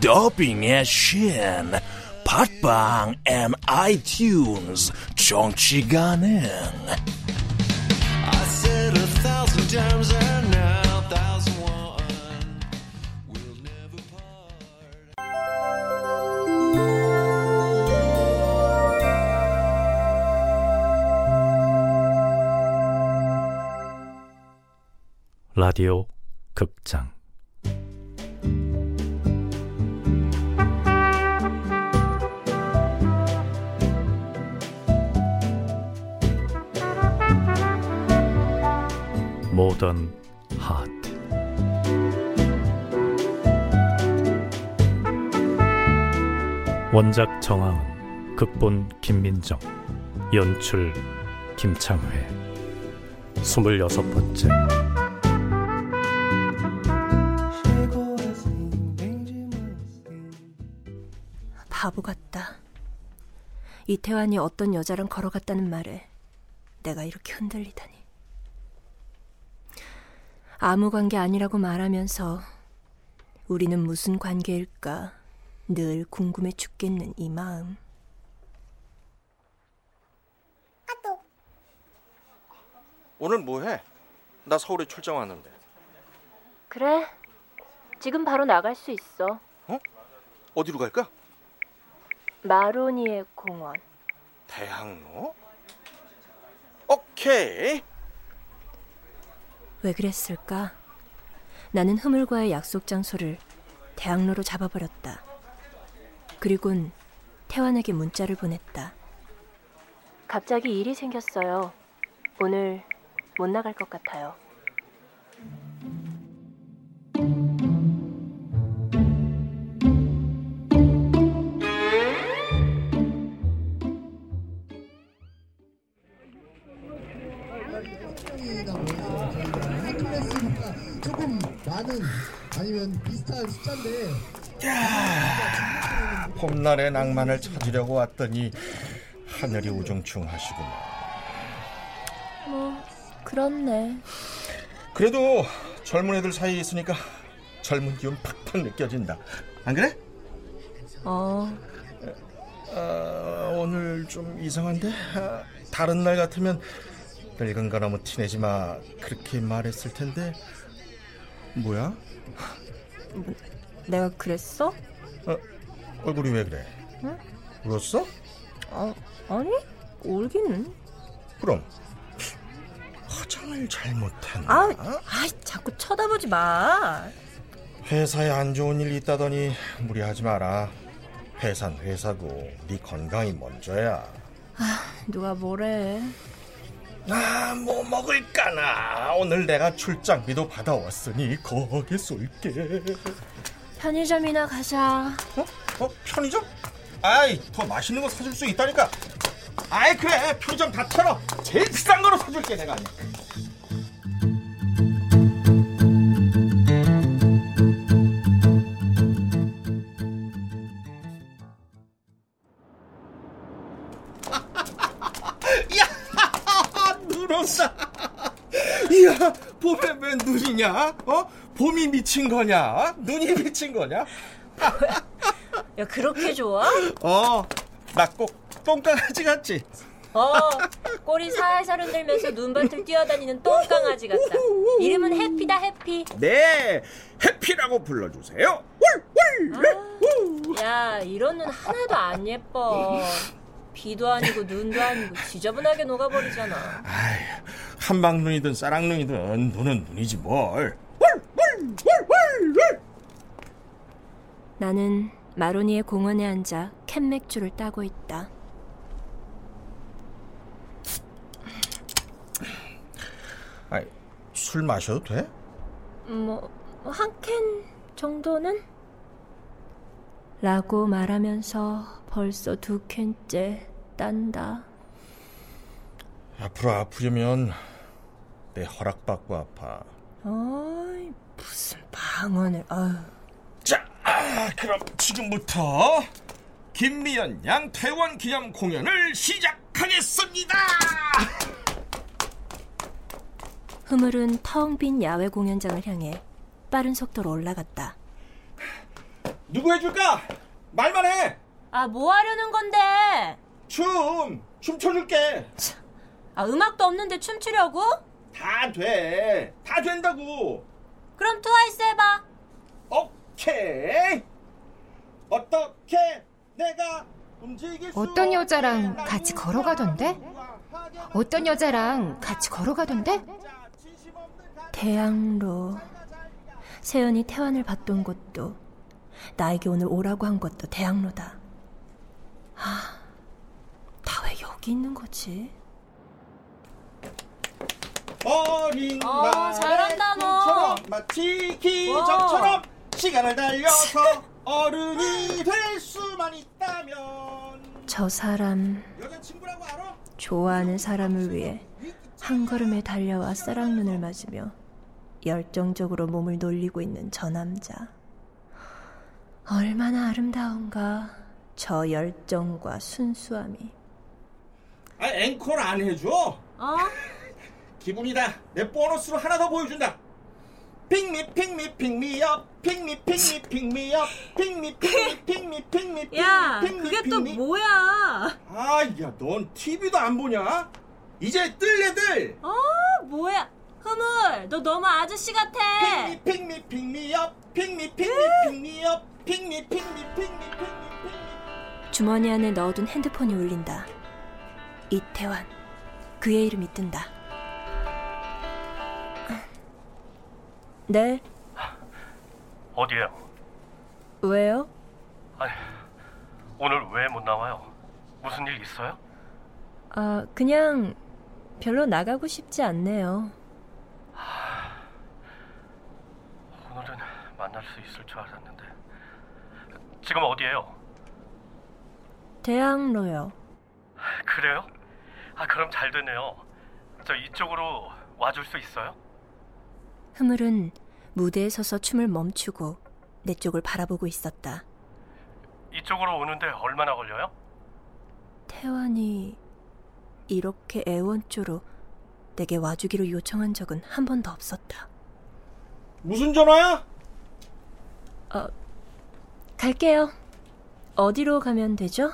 더빙의 신. 팟빵 앤 아이튠즈 정치 가능. 라디오 극장 모던 하트 원작 정하은 극본 김민정 연출 김창회 스물여섯 번째 바보 같다. 이태환이 어떤 여자랑 걸어갔다는 말에 내가 이렇게 흔들리다니. 아무 관계 아니라고 말하면서 우리는 무슨 관계일까 늘 궁금해 죽겠는 이 마음. 오늘 뭐 해? 나 서울에 출장 왔는데. 그래. 지금 바로 나갈 수 있어. 어디로 갈까? 마로니에 공원. 대학로? 오케이. 왜 그랬을까? 나는 흐물과의 약속 장소를 대학로로 잡아버렸다. 그리곤 태환에게 문자를 보냈다. 갑자기 일이 생겼어요. 오늘 못 나갈 것 같아요. 많은 아니면 비슷한 숫자인데 봄날의 낭만을 찾으려고 왔더니 하늘이 우중충하시구나. 뭐 그렇네. 그래도 젊은 애들 사이에 있으니까 젊은 기운 팍팍 느껴진다. 안 그래? 어, 아, 오늘 좀 이상한데? 아, 다른 날 같으면 늙은 거 너무 티내지 마. 그렇게 말했을 텐데. 뭐야? 내가 그랬어? 어, 얼굴이 왜 그래? 응? 울었어? 어, 아니 울기는. 그럼 화장을 잘못했나? 아, 아, 자꾸 쳐다보지 마. 회사에 안 좋은 일 있다더니 무리하지 마라. 회사는 회사고 네 건강이 먼저야. 누가 뭐래? 아, 뭐 먹을까나. 오늘 내가 출장비도 받아왔으니 거기 쏠게. 편의점이나 가자. 어? 어? 편의점? 아이, 더 맛있는 거 사줄 수 있다니까. 아이, 그래. 편의점 다 털어. 제일 비싼 거로 사줄게, 내가. 온다. 이야, 봄에 왜 눈이냐? 어? 봄이 미친 거냐? 눈이 미친 거냐? 야, 그렇게 좋아? 어, 나 꼭 똥강아지 같지? 어, 꼬리 살살 흔들면서 눈밭을 뛰어다니는 똥강아지 같다. 이름은 해피다, 해피. 네, 해피라고 불러주세요. 아, 야, 이런 눈 하나도 안 예뻐. 비도 아니고 눈도 아니고 지저분하게 녹아버리잖아. 한방눈이든 쌀랑눈이든 눈은 눈이지 뭘. 나는 마로니의 공원에 앉아 캔맥주를 따고 있다. 아이, 술 마셔도 돼? 뭐, 한 캔 정도는? 라고 말하면서 벌써 두 캔째 딴다. 앞으로 아프려면 내 허락받고 아파. 어이, 무슨 방언을, 아유. 자, 아, 그럼 지금부터 김미연 양태원 기념 공연을 시작하겠습니다. 흐물은 텅 빈 야외 공연장을 향해 빠른 속도로 올라갔다. 누구 해줄까? 말만 해. 아, 뭐 하려는 건데? 춤, 춤춰줄게. 아, 음악도 없는데 춤추려고? 다 돼. 다 된다고. 그럼 트와이스 해봐. 오케이. 어떻게 내가 움직일 수 어떤 여자랑 같이 걸어가던데? 어떤 여자랑 같이 걸어가던데? 대학로. 세연이 태환을 봤던 곳도 나에게 오늘 오라고 한 것도 대학로다. 아, 다 왜 여기 있는 거지? 어린 어, 잘한다, 너. 꿈처럼 마치 기적처럼 시간을 달려서 어른이 될 수만 있다면 저 사람 여자친구라고 알아? 좋아하는 사람을 위해 한 걸음에 달려와 쌀랑눈을 맞으며 열정적으로 몸을 놀리고 있는 저 남자. 얼마나 아름다운가 저 열정과 순수함이. 아, 앵콜 안 해줘? 어? 기분이다. 내 보너스로 하나 더 보여준다. 핑미 핑미 핑미업 핑미 핑미 핑미업 핑미 핑미 핑미 핑미 야, 핑미 그게 또. 뭐야? 아야, 넌 TV도 안 보냐? 이제 뜰래들. 어, 뭐야? 흐물, 너 너무 아저씨 같아. 핑미 핑미 핑미업 핑미 핑미 핑미업 핑미 핑미 핑미 핑미 핑미. 주머니 안에 넣어둔 핸드폰이 울린다. 이태환. 그의 이름이 뜬다. 네, 어디에요? 왜요? 아니, 오늘 왜 못 나와요? 무슨 일 있어요? 아, 그냥 별로 나가고 싶지 않네요. 오늘은 만날 수 있을 줄 알았는데. 지금 어디에요? 대학로요. 그래요? 아, 그럼 잘 됐네요. 저 이쪽으로 와줄 수 있어요? 흐물은 무대에 서서 춤을 멈추고 내 쪽을 바라보고 있었다. 이쪽으로 오는데 얼마나 걸려요? 태환이 이렇게 애원조로 내게 와주기로 요청한 적은 한 번도 없었다. 무슨 전화야? 어, 갈게요. 어디로 가면 되죠?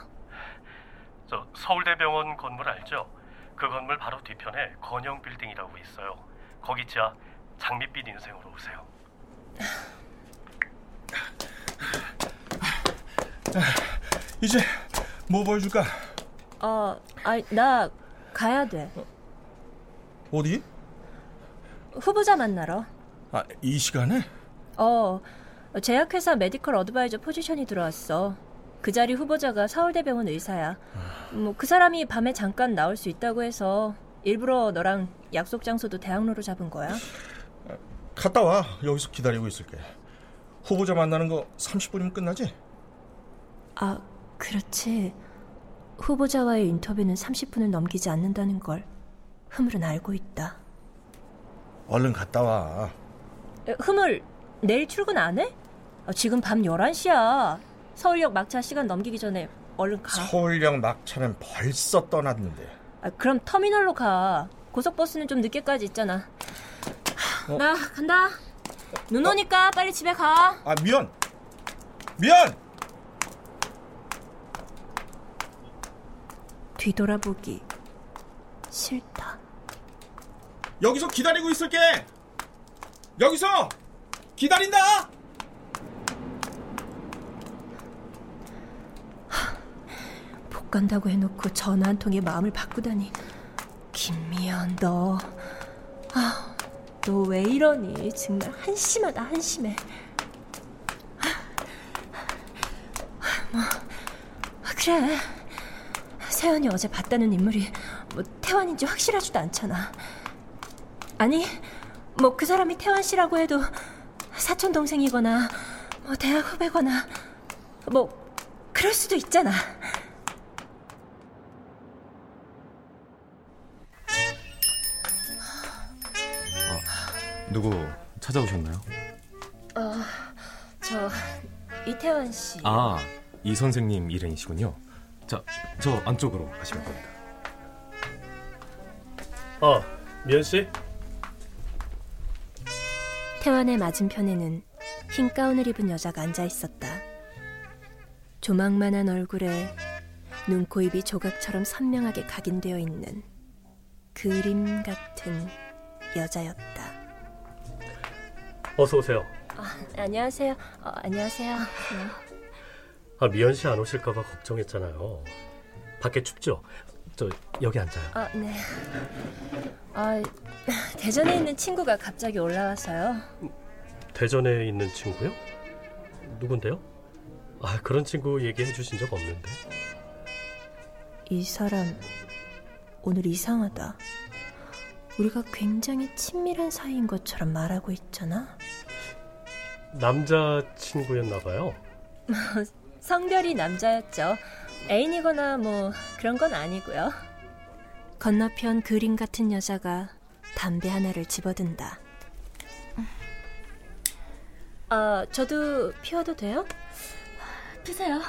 저 서울대병원 건물 알죠? 그 건물 바로 뒤편에 건영 빌딩이라고 있어요. 거기 지하 장밋빛 인생으로 오세요. 이제 뭐 보여줄까? 어, 아이, 나 가야 돼. 어 디? 후보자 만나러. 아, 이 시간에? 어, 제약회사 medical advisor 포지션이 들어왔어. 그 자리 후보자가 서울대병원 의사야. 뭐 그 사람이 밤에 잠깐 나올 수 있다고 해서 일부러 너랑 약속 장소도 대학로로 잡은 거야. 갔다 와. 여기서 기다리고 있을게. 후보자 만나는 거 30분이면 끝나지? 아, 그렇지. 후보자와의 인터뷰는 30분을 넘기지 않는다는 걸 흐물은 알고 있다. 얼른 갔다 와. 에, 흐물, 내일 출근 안 해? 아, 지금 밤 11시야. 서울역 막차 시간 넘기기 전에 얼른 가. 서울역 막차는 벌써 떠났는데. 아, 그럼 터미널로 가. 고속버스는 좀 늦게까지 있잖아. 어? 나 간다. 눈 오니까 빨리 집에 가. 아, 미연! 미연! 뒤돌아보기 싫다. 여기서 기다리고 있을게. 여기서 기다린다. 간다고 해놓고 전화 한 통에 마음을 바꾸다니. 김미연, 너. 아, 너 왜 이러니? 정말 한심하다, 한심해. 뭐, 아, 그래. 세연이 어제 봤다는 인물이 뭐 태환인지 확실하지도 않잖아. 아니, 뭐 그 사람이 태환 씨라고 해도 사촌 동생이거나 뭐 대학 후배거나 뭐 그럴 수도 있잖아. 누구 찾아오셨나요? 어, 저 이태환 씨. 아, 이 선생님 일행이시군요. 자, 저 안쪽으로 가시면 됩니다. 아, 미연 씨? 태환의 맞은편에는 흰 가운을 입은 여자가 앉아 있었다. 조망만한 얼굴에 눈, 코, 입이 조각처럼 선명하게 각인되어 있는 그림 같은 여자였다. 어서 오세요. 아, 안녕하세요. 어, 안녕하세요. 네. 아, 미연 씨 안 오실까봐 걱정했잖아요. 밖에 춥죠? 저 여기 앉아요. 아, 네. 아, 대전에 있는 친구가 갑자기 올라와서요. 대전에 있는 친구요? 누군데요? 아, 그런 친구 얘기해 주신 적 없는데. 이 사람 오늘 이상하다. 우리가 굉장히 친밀한 사이인 것처럼 말하고 있잖아. 남자 친구였나 봐요. 성별이 남자였죠. 애인이거나 뭐 그런 건 아니고요. 건너편 그림 같은 여자가 담배 하나를 집어든다. 아, 저도 피워도 돼요? 피세요.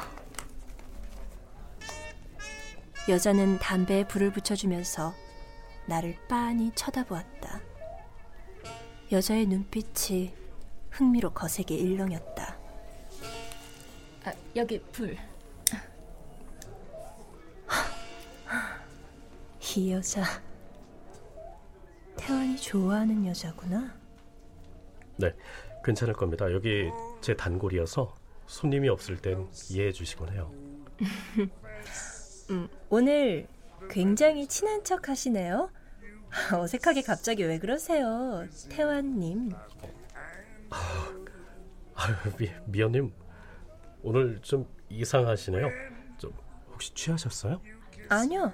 여자는 담배에 불을 붙여주면서 나를 빤히 쳐다보았다. 여자의 눈빛이 흥미로 거세게 일렁였다. 아, 여기 불. 이 여자 태환이 좋아하는 여자구나. 네, 괜찮을 겁니다. 여기 제 단골이어서 손님이 없을 땐 이해해 주시곤 해요. 음, 오늘 굉장히 친한 척 하시네요. 어색하게 갑자기 왜 그러세요, 태환님? 아유, 미, 미연님 오늘 좀 이상하시네요. 좀 혹시 취하셨어요? 아니요.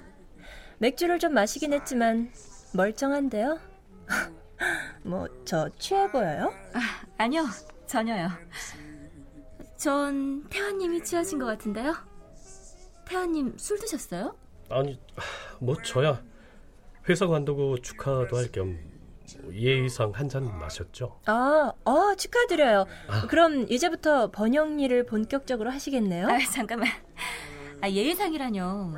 맥주를 좀 마시긴 했지만 멀쩡한데요. 뭐 저 취해 보여요? 아, 아니요. 전혀요. 전 태환님이 취하신 것 같은데요. 태환님 술 드셨어요? 아니, 뭐 저야 회사 관두고 축하도 할 겸 예의상 한 잔 마셨죠. 아, 어, 축하드려요. 아. 그럼 이제부터 번역 일을 본격적으로 하시겠네요? 아, 잠깐만. 아, 예의상이라뇨.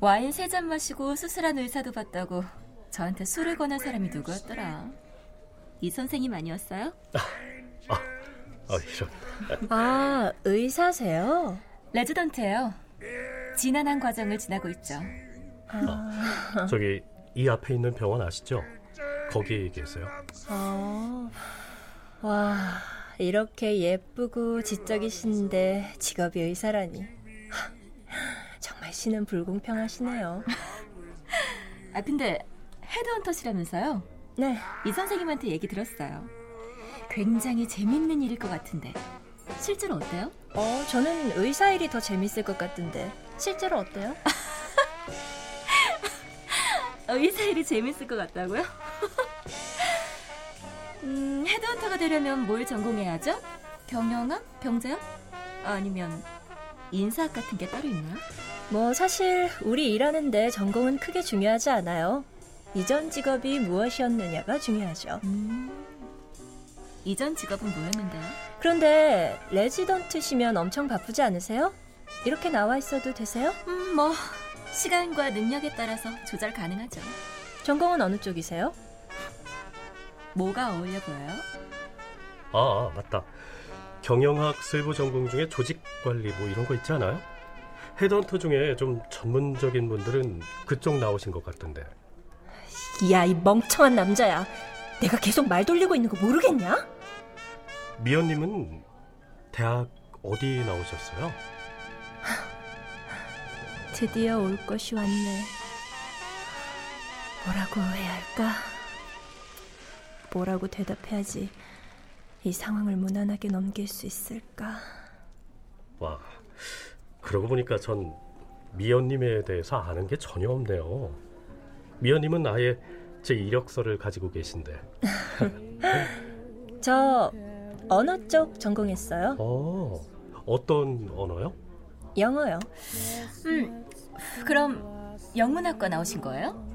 와인 세 잔 마시고 수술한 의사도 봤다고 저한테 술을 권한 사람이 누구였더라? 이 선생님 아니었어요? 아, 이런. 아, 의사세요? 레지던트예요. 지난한 과정을 지나고 있죠. 아, 저기 이 앞에 있는 병원 아시죠? 거기 계세요. 아, 와, 이렇게 예쁘고 지적이신데 직업이 의사라니. 정말 신은 불공평하시네요. 아, 근데 헤드헌터시라면서요? 네. 이 선생님한테 얘기 들었어요. 굉장히 재밌는 일일 것 같은데. 실제로 어때요? 어, 저는 의사 일이 더 재밌을 것 같은데. 실제로 어때요? 의사 일이 재밌을 것 같다고요? 음, 헤드헌터가 되려면 뭘 전공해야죠? 경영학? 병제학? 아니면 인사학 같은 게 따로 있나요? 뭐 사실 우리 일하는데 전공은 크게 중요하지 않아요. 이전 직업이 무엇이었느냐가 중요하죠. 이전 직업은 뭐였는데요? 그런데 레지던트시면 엄청 바쁘지 않으세요? 이렇게 나와 있어도 되세요? 음, 뭐 시간과 능력에 따라서 조절 가능하죠. 전공은 어느 쪽이세요? 뭐가 어울려 보여요? 아, 아, 맞다. 경영학 세부 전공 중에 조직 관리 뭐 이런 거 있지 않아요? 헤드헌터 중에 좀 전문적인 분들은 그쪽 나오신 것 같던데. 야, 이 멍청한 남자야. 내가 계속 말 돌리고 있는 거 모르겠냐? 미연님은 대학 어디 나오셨어요? 드디어 올 것이 왔네. 뭐라고 해야 할까? 뭐라고 대답해야지 이 상황을 무난하게 넘길 수 있을까? 와, 그러고 보니까 전 미연님에 대해서 아는 게 전혀 없네요. 미연님은 아예 제 이력서를 가지고 계신데. 저 언어 쪽 전공했어요. 어, 어떤 언어요? 영어요. 음, 그럼 영문학과 나오신 거예요?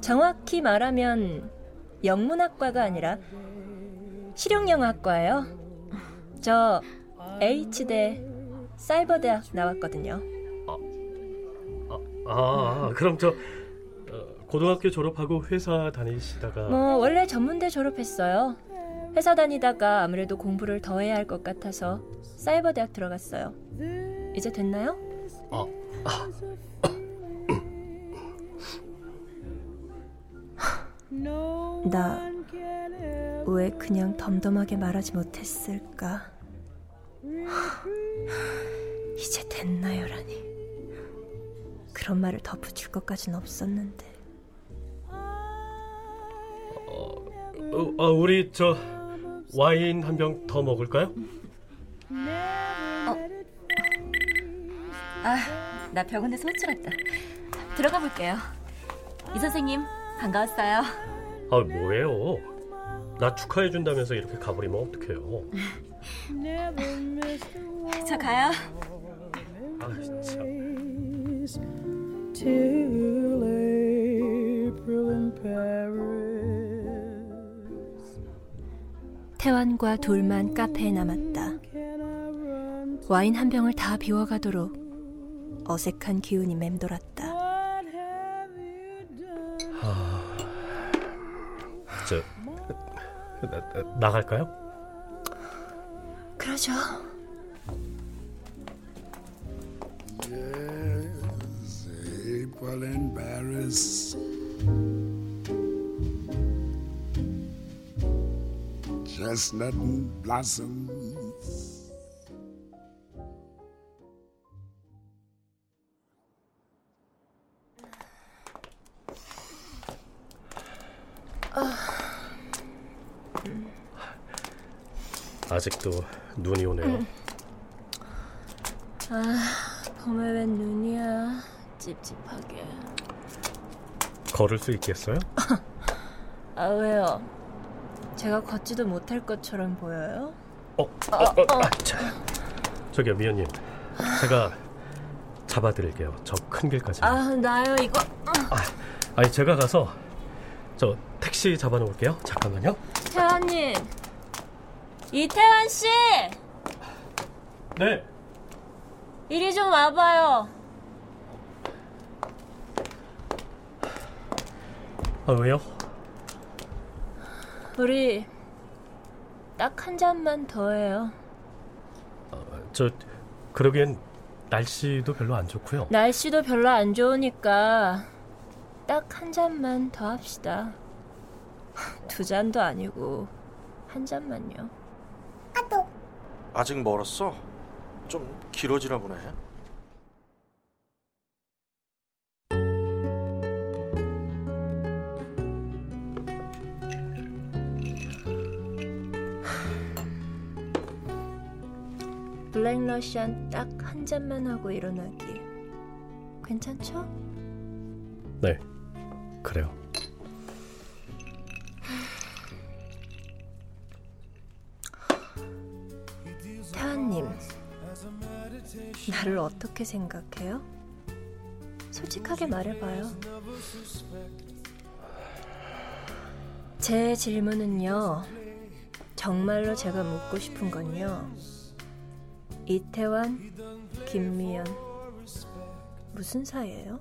정확히 말하면 영문학과가 아니라 실용영어학과예요. 저 H대 사이버대학 나왔거든요. 아, 아, 그럼 저 어, 고등학교 졸업하고 회사 다니시다가 뭐 원래 전문대 졸업했어요. 회사 다니다가 아무래도 공부를 더 해야 할 것 같아서 사이버 대학 들어갔어요. 이제 됐나요? 아, 아. 나 왜 그냥 덤덤하게 말하지 못했을까? 이제 됐나요라니. 그런 말을 덧붙일 것까진 없었는데. 어, 아, 우리 저 와인 한 병 더 먹을까요? 아, 나 병원에서 호출했다. 들어가 볼게요. 이 선생님, 반가웠어요. 아, 뭐예요? 나 축하해 준다면서 이렇게 가버리면 어떡해요? 저 가요. 아, 참. till April in Paris. 태환과 둘만 카페에 남았다. 와인 한 병을 다 비워가도록 어색한 기운이 맴돌았다. 아, 저 나, 나, 나갈까요? 그러죠. Yes, April in Paris. Chestnut blossoms. 아직도 눈이 오네요. 아, 봄에 웬 눈이야. 찝찝하게. 걸을 수 있겠어요? 아, 왜요? 제가 걷지도 못할 것처럼 보여요? 어, 어, 어, 아, 자. 저기요, 미연님. 제가 잡아드릴게요. 저 큰 길까지. 아, 나요, 이거. 아니, 제가 가서 저 택시 잡아놓을게요. 잠깐만요. 태환님. 이태환 씨! 네. 이리 좀 와봐요. 아, 왜요? 우리 딱 한 잔만 더 해요. 저 그러기엔 날씨도 별로 안 좋고요. 날씨도 별로 안 좋으니까 딱 한 잔만 더 합시다. 두 잔도 아니고 한 잔만요. 아직 멀었어? 좀 길어지나 보네. 블랙 러시안 딱 한 잔만 하고 일어나기. 괜찮죠? 네. 그래요. 태환님, 나를 어떻게 생각해요? 솔직하게 말해봐요. 제 질문은요, 정말로 제가 묻고 싶은 건요, 이태환, 김미연, 무슨 사이예요?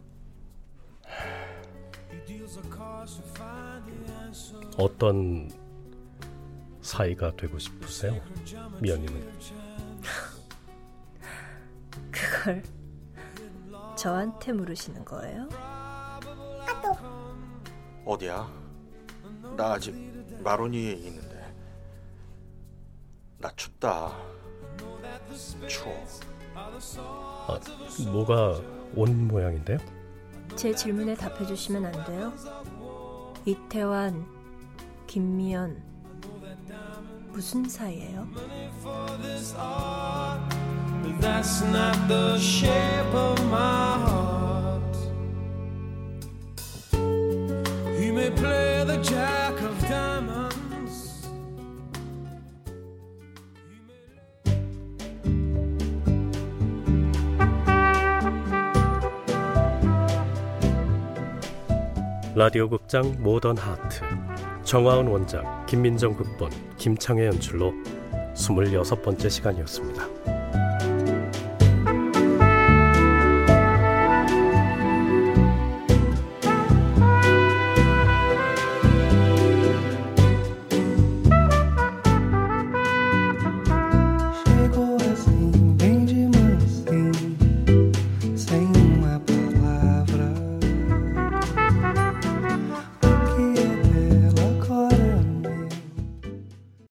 어떤 사이가 되고 싶으세요? 미연님은? 그걸 저한테 물으시는 거예요? 어디야? 나 아직 마로니에 있는데. 나 춥다. 추워. 아, 뭐가 온 모양인데요? 제 질문에 답해 주시면 안 돼요? 이태환, 김미연 무슨 사이예요? That's not the shape of my heart. He may play the jack of diamonds. 라디오 극장 모던 하트 정화은 원작 김민정 극본 김창회 연출로 26번째 시간이었습니다.